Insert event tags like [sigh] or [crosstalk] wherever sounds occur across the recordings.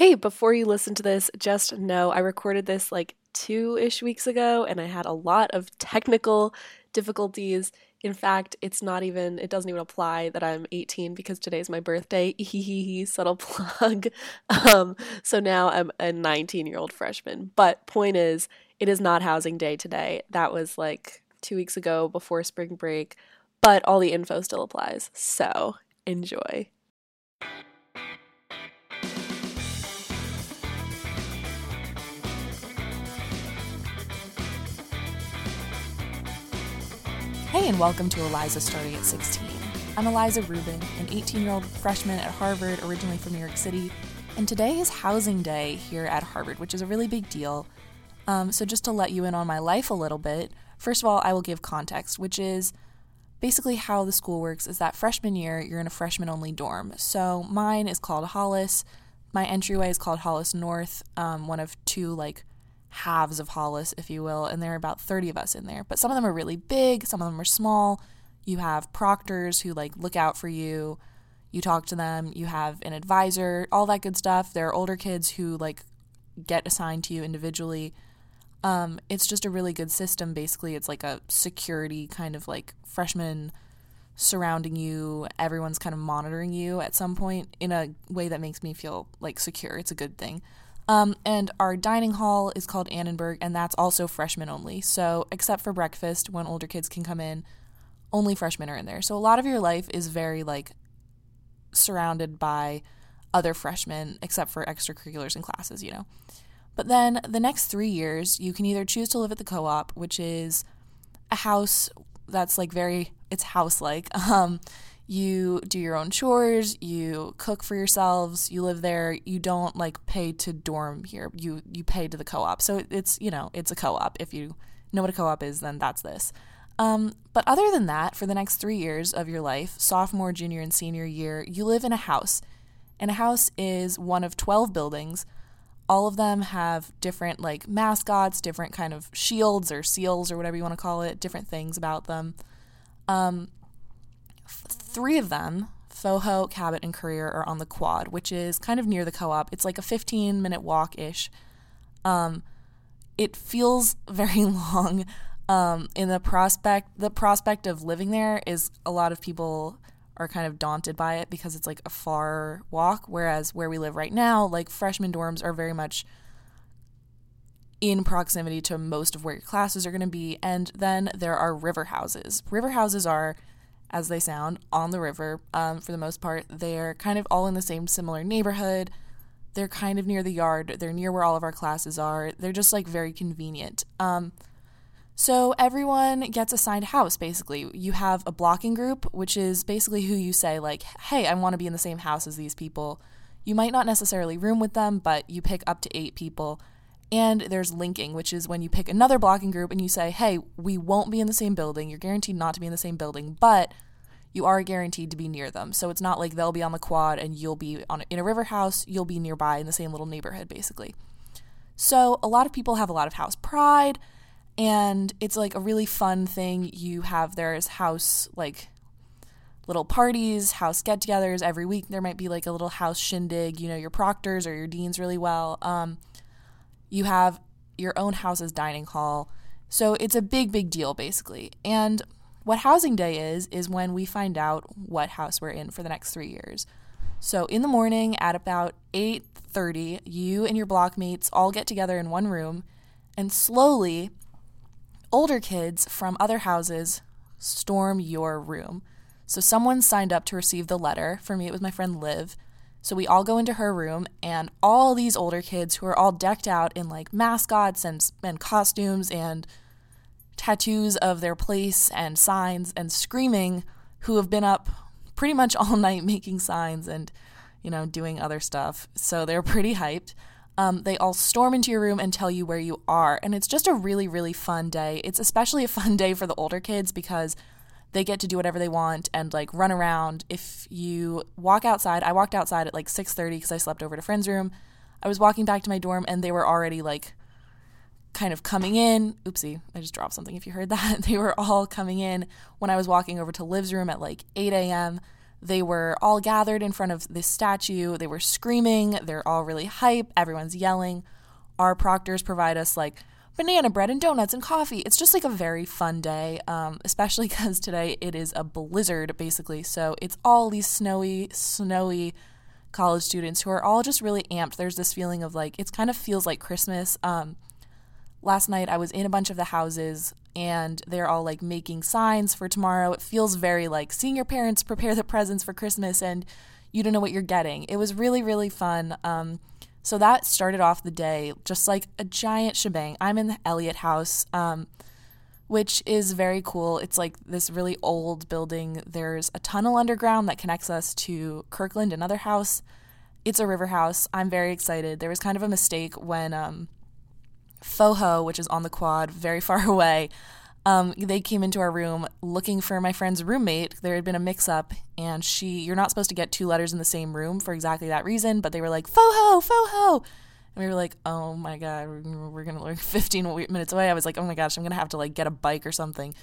Hey, before you listen to this, just know I recorded this like two ish weeks ago and I had a lot of technical difficulties. In fact, it's not even, it doesn't even apply that I'm 18 because today's my birthday. [laughs] Hee subtle plug. [laughs] Um, so now I'm a 19 year old freshman. But point is, it is not housing day today. That was like two weeks ago before spring break, but all the info still applies. So enjoy. And welcome to Eliza Starting at 16. I'm Eliza Rubin, an 18 year old freshman at Harvard, originally from New York City, and today is housing day here at Harvard, which is a really big deal. Um, so, just to let you in on my life a little bit, first of all, I will give context, which is basically how the school works is that freshman year, you're in a freshman only dorm. So, mine is called Hollis. My entryway is called Hollis North, um, one of two like halves of Hollis, if you will, and there are about 30 of us in there. But some of them are really big, some of them are small. You have proctors who like look out for you. You talk to them, you have an advisor, all that good stuff. There are older kids who like get assigned to you individually. Um, it's just a really good system. Basically, it's like a security kind of like freshman surrounding you. Everyone's kind of monitoring you at some point in a way that makes me feel like secure. It's a good thing. Um, and our dining hall is called Annenberg, and that's also freshmen only. So, except for breakfast, when older kids can come in, only freshmen are in there. So, a lot of your life is very like surrounded by other freshmen, except for extracurriculars and classes, you know. But then the next three years, you can either choose to live at the co op, which is a house that's like very, it's house like. [laughs] Um, you do your own chores, you cook for yourselves, you live there, you don't like pay to dorm here. You you pay to the co-op. So it's, you know, it's a co-op. If you know what a co-op is, then that's this. Um, but other than that, for the next three years of your life, sophomore, junior, and senior year, you live in a house. And a house is one of 12 buildings. All of them have different like mascots, different kind of shields or seals or whatever you want to call it, different things about them. Um, three of them, PfoHo, Cabot, and Currier, are on the quad, which is kind of near the co op. It's like a 15 minute walk ish. Um, it feels [laughs] very long. Um, in the prospect, the prospect of living there is a lot of people are kind of daunted by it because it's like a far walk. Whereas where we live right now, like freshman dorms are very much in proximity to most of where your classes are going to be. And then there are river houses. River houses are as they sound, on the river. Um, for the most part, they're kind of all in the same similar neighborhood. They're kind of near the yard. They're near where all of our classes are. They're just like very convenient. Um, so everyone gets assigned a house basically. You have a blocking group, which is basically who you say, like, hey, I want to be in the same house as these people. You might not necessarily room with them, but you pick up to eight people. And there's linking, which is when you pick another blocking group and you say, hey, we won't be in the same building. You're guaranteed not to be in the same building, but you are guaranteed to be near them. So it's not like they'll be on the quad and you'll be on in a river house, you'll be nearby in the same little neighborhood basically. So a lot of people have a lot of house pride and it's like a really fun thing. You have there's house like little parties, house get-togethers every week. There might be like a little house shindig, you know, your proctors or your deans really well. Um, you have your own house's dining hall. So it's a big, big deal, basically. And what housing day is, is when we find out what house we're in for the next three years. So in the morning at about 8.30, you and your blockmates all get together in one room, and slowly, older kids from other houses storm your room. So someone signed up to receive the letter. For me, it was my friend Liv. So we all go into her room, and all these older kids who are all decked out in like mascots and, and costumes and tattoos of their place and signs and screaming, who have been up pretty much [laughs] all night making signs and, you know, doing other stuff. So they're pretty hyped. Um, they all storm into your room and tell you where you are. And it's just a really, really fun day. It's especially a fun [laughs] day for the older kids because they get to do whatever they want and like run around. If you walk outside, I walked outside at like 6:30 because I slept over a friend's room. I was walking back to my dorm and they were already like kind of coming in. Oopsie, I just dropped something if you heard [laughs] that. They were all coming in when I was walking over to Liv's room at like 8 a.m. They were all gathered in front of this statue. They were screaming. They're all really hype. Everyone's yelling. Our proctors provide us like banana bread and donuts and coffee. It's just like a very fun day, um, especially [laughs] because today it is a blizzard, basically. So it's all these snowy, snowy college students who are all just really amped. There's this feeling of like, it kind of feels like Christmas. Um, last night I was in a bunch of the houses and they're all like making signs for tomorrow. It feels very like seeing your parents prepare the presents for Christmas and you don't know what you're getting. It was really, really fun. Um, so that started off the day just like a giant shebang. I'm in the Eliot House, um, which is very cool. It's like this really old building. There's a tunnel underground that connects us to Kirkland, another house. It's a river house. I'm very excited. There was kind of a mistake when um, PfoHo, which is on the quad, very [laughs] far away, um, they came into our room looking for my friend's roommate. There had been a mix up, and she, you're not supposed to get two letters in the same room for exactly that reason, but they were like, PfoHo, PfoHo. And we were like, oh my God, we're going to learn [laughs] 15 minutes away. I was like, oh my gosh, I'm going to have to like get a bike or something.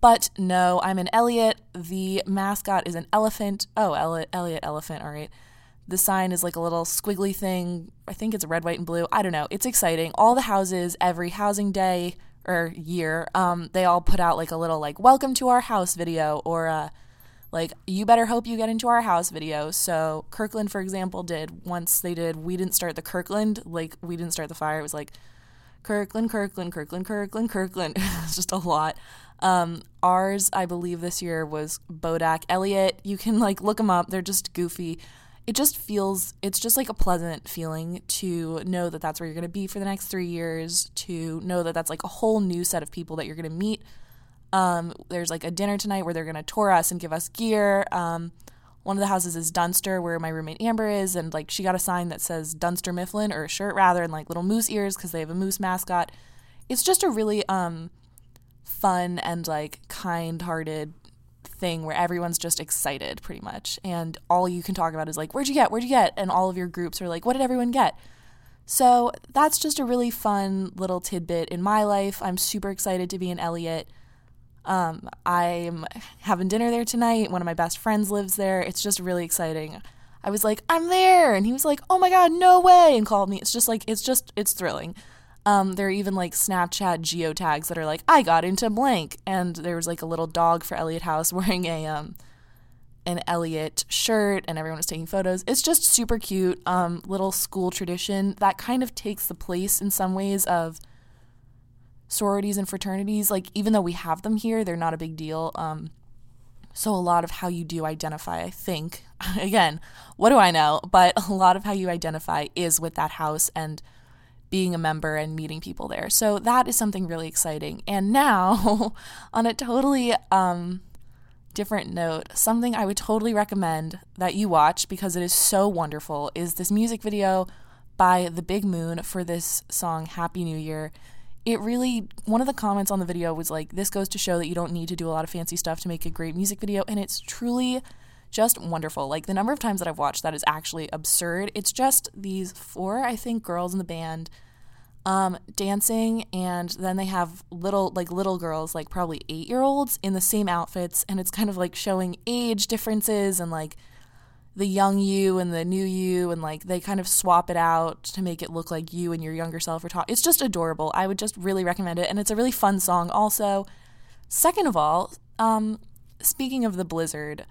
But no, I'm an Eliot. The mascot is an elephant. Oh, Eliot, Eliot elephant. All right. The sign is like a little squiggly thing. I think it's red, white, and blue. I don't know. It's exciting. All the houses, every housing day or year, um, they all put out like a little like "Welcome to our house" video or uh, like "You better hope you get into our house" video. So Kirkland, for example, did once they did "We didn't start the Kirkland," like we didn't start the fire. It was like Kirkland, Kirkland, Kirkland, Kirkland, Kirkland. [laughs] it's just a lot. Um, ours, I believe, this year was Bodak Eliot. You can like look them up; they're just goofy it just feels it's just like a pleasant feeling to know that that's where you're going to be for the next three years to know that that's like a whole new set of people that you're going to meet. Um, there's like a dinner tonight where they're going to tour us and give us gear. Um, one of the houses is dunster where my roommate amber is and like she got a sign that says dunster mifflin or a shirt rather and like little moose ears because they have a moose mascot. It's just a really um, fun and like kind-hearted thing where everyone's just excited pretty much. And all you can talk about is like, where'd you get? Where'd you get? And all of your groups are like, what did everyone get? So that's just a really fun little tidbit in my life. I'm super excited to be in Eliot. Um, I'm having dinner there tonight. One of my best friends lives there. It's just really exciting. I was like, I'm there. And he was like, oh my God, no way. And called me. It's just like, it's just, it's thrilling. Um, there are even like Snapchat geotags that are like, I got into blank. And there was like a little dog for Eliot House [laughs] wearing a um, an Eliot shirt and everyone was taking photos. It's just super cute, um, little school tradition that kind of takes the place in some ways of sororities and fraternities. Like, even though we have them here, they're not a big deal. Um, so, a lot of how you do identify, I think, [laughs] again, what do I know? But [laughs] a lot of how you identify is with that house and being a member and meeting people there. So that is something really exciting. And now, [laughs] on a totally um, different note, something I would totally recommend that you watch because it is so wonderful is this music video by The Big Moon for this song, Happy New Year. It really, one of the comments on the video was like, this goes to show that you don't need to do a lot of fancy stuff to make a great music video. And it's truly just wonderful. Like the number of times that I've watched that is actually absurd. It's just these four, I think, girls in the band um, dancing, and then they have little, like little girls, like probably eight year olds in the same outfits, and it's kind of like showing age differences and like the young you and the new you, and like they kind of swap it out to make it look like you and your younger self are talking. It's just adorable. I would just really recommend it, and it's a really fun song, also. Second of all, um, speaking of the blizzard,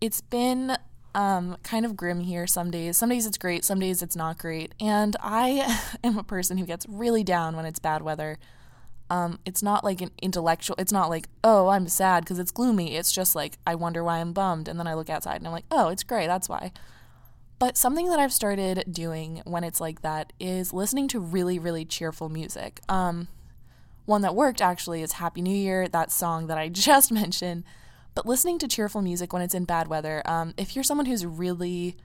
it's been um, kind of grim here some days. Some days it's great, some days it's not great. And I [laughs] am a person who gets really down when it's bad weather. Um, it's not like an intellectual, it's not like, oh, I'm sad because it's gloomy. It's just like, I wonder why I'm bummed. And then I look outside and I'm like, oh, it's gray, that's why. But something that I've started doing when it's like that is listening to really, really cheerful music. Um, one that worked actually is Happy New Year, that song that I [laughs] just mentioned. But listening to cheerful music when it's in bad weather, um, if you're someone who's really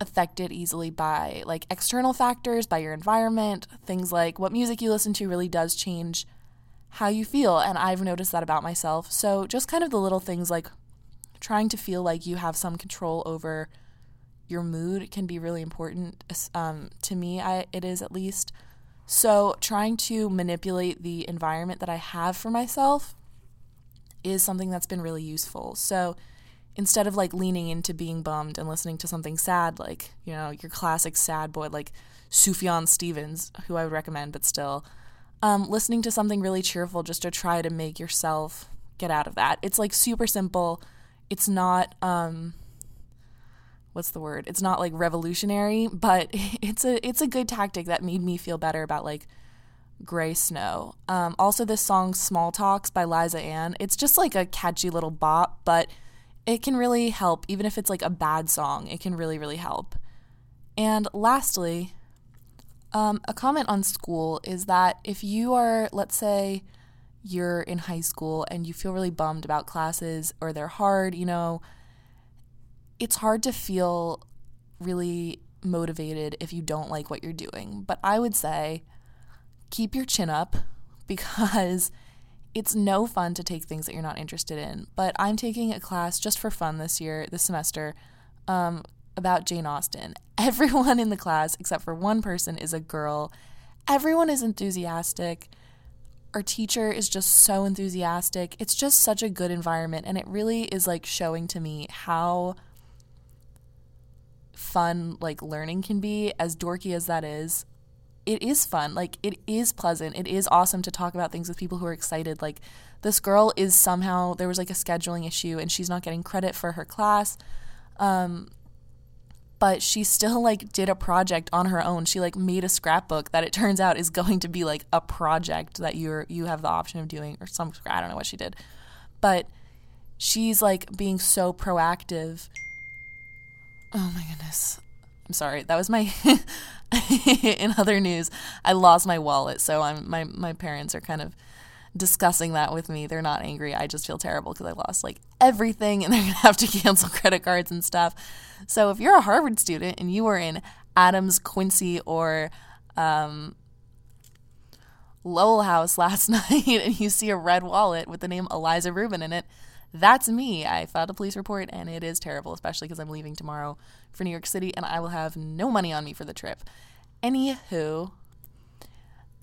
affected easily by like external factors, by your environment, things like what music you listen to really does change how you feel. And I've noticed that about myself. So just kind of the little things like trying to feel like you have some control over your mood can be really important. Um, to me, I, it is at least. So trying to manipulate the environment that I have for myself is something that's been really useful. So, instead of like leaning into being bummed and listening to something sad, like, you know, your classic sad boy, like Sufjan Stevens, who I would recommend, but still, um, listening to something really cheerful just to try to make yourself get out of that. It's like super simple. It's not, um, what's the word? It's not like revolutionary, but [laughs] it's a it's a good tactic that made me feel better about like gray snow. Um, also, this song "Small Talks" by Liza Anne. It's just like a catchy little bop, but it can really help, even if it's like a bad song. It can really really help. And lastly, um, a comment on school is that if you are, let's say, you're in high school and you feel really bummed about classes or they're hard, you know, it's hard to feel really motivated if you don't like what you're doing. But I would say keep your chin up [laughs] because it's no fun to take things that you're not interested in. But I'm taking a class just for fun this year, this semester, um, about Jane Austen. [laughs] Everyone in the class, except for one person, is a girl. Everyone is enthusiastic. Our teacher is just so enthusiastic. It's just such a good environment. And it really is like showing to me how fun like learning can be, as dorky as that is. It is fun. Like it is pleasant. It is awesome to talk about things with people who are excited. Like this girl is somehow there was like a scheduling issue and she's not getting credit for her class. Um but she still like did a project on her own. She like made a scrapbook that it turns out is going to be like a project that you're you have the option of doing or some I don't know what she did. But she's like being so proactive. Oh my goodness. I'm sorry. That was my [laughs] in other news. I lost my wallet, so I'm my my parents are kind of discussing that with me. They're not angry. I just feel terrible because I lost like everything and [laughs] they're to have to cancel credit cards and stuff. So if you're a Harvard student and you were in Adams, Quincy, or um, Lowell House [laughs] last night and you see a red wallet with the name Eliza Rubin in it, that's me. I filed a police report and it is terrible, especially because I'm leaving tomorrow for New York City and I will have no money on me for the trip. Anywho,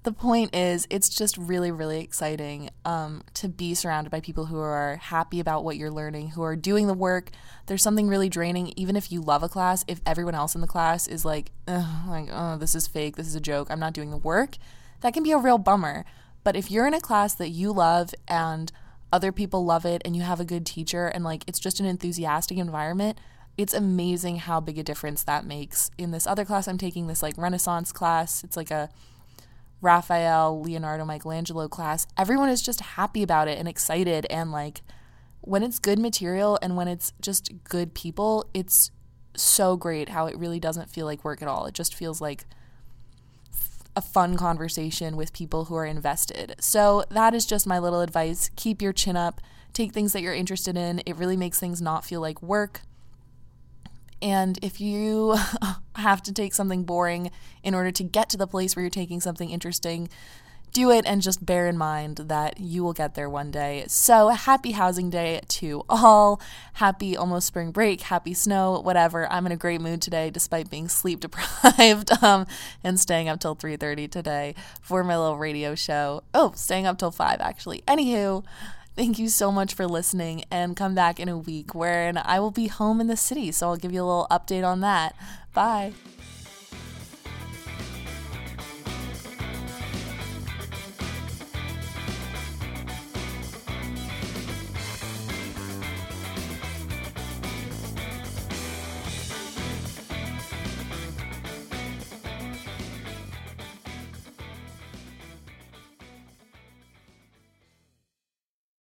the point is, it's just really, really exciting um, to be surrounded by people who are happy about what you're learning, who are doing the work. There's something really draining, even if you love a class, if everyone else in the class is like, like, oh, this is fake, this is a joke, I'm not doing the work, that can be a real bummer. But if you're in a class that you love and other people love it and you have a good teacher and like it's just an enthusiastic environment, it's amazing how big a difference that makes. In this other class I'm taking, this like Renaissance class, it's like a Raphael, Leonardo, Michelangelo class, everyone is just happy about it and excited. And like when it's good material and when it's just good people, it's so great how it really doesn't feel like work at all. It just feels like a fun conversation with people who are invested. So that is just my little advice. Keep your chin up, take things that you're interested in. It really makes things not feel like work. And if you [laughs] have to take something boring in order to get to the place where you're taking something interesting, do it and just bear in mind that you will get there one day. So, happy housing day to all. Happy almost spring break, happy snow, whatever. I'm in a great mood today despite being sleep [laughs] deprived um, and staying up till 3:30 today for my little radio show. Oh, staying up till 5 actually. Anywho, Thank you so much for listening and come back in a week wherein I will be home in the city. So I'll give you a little update on that. Bye.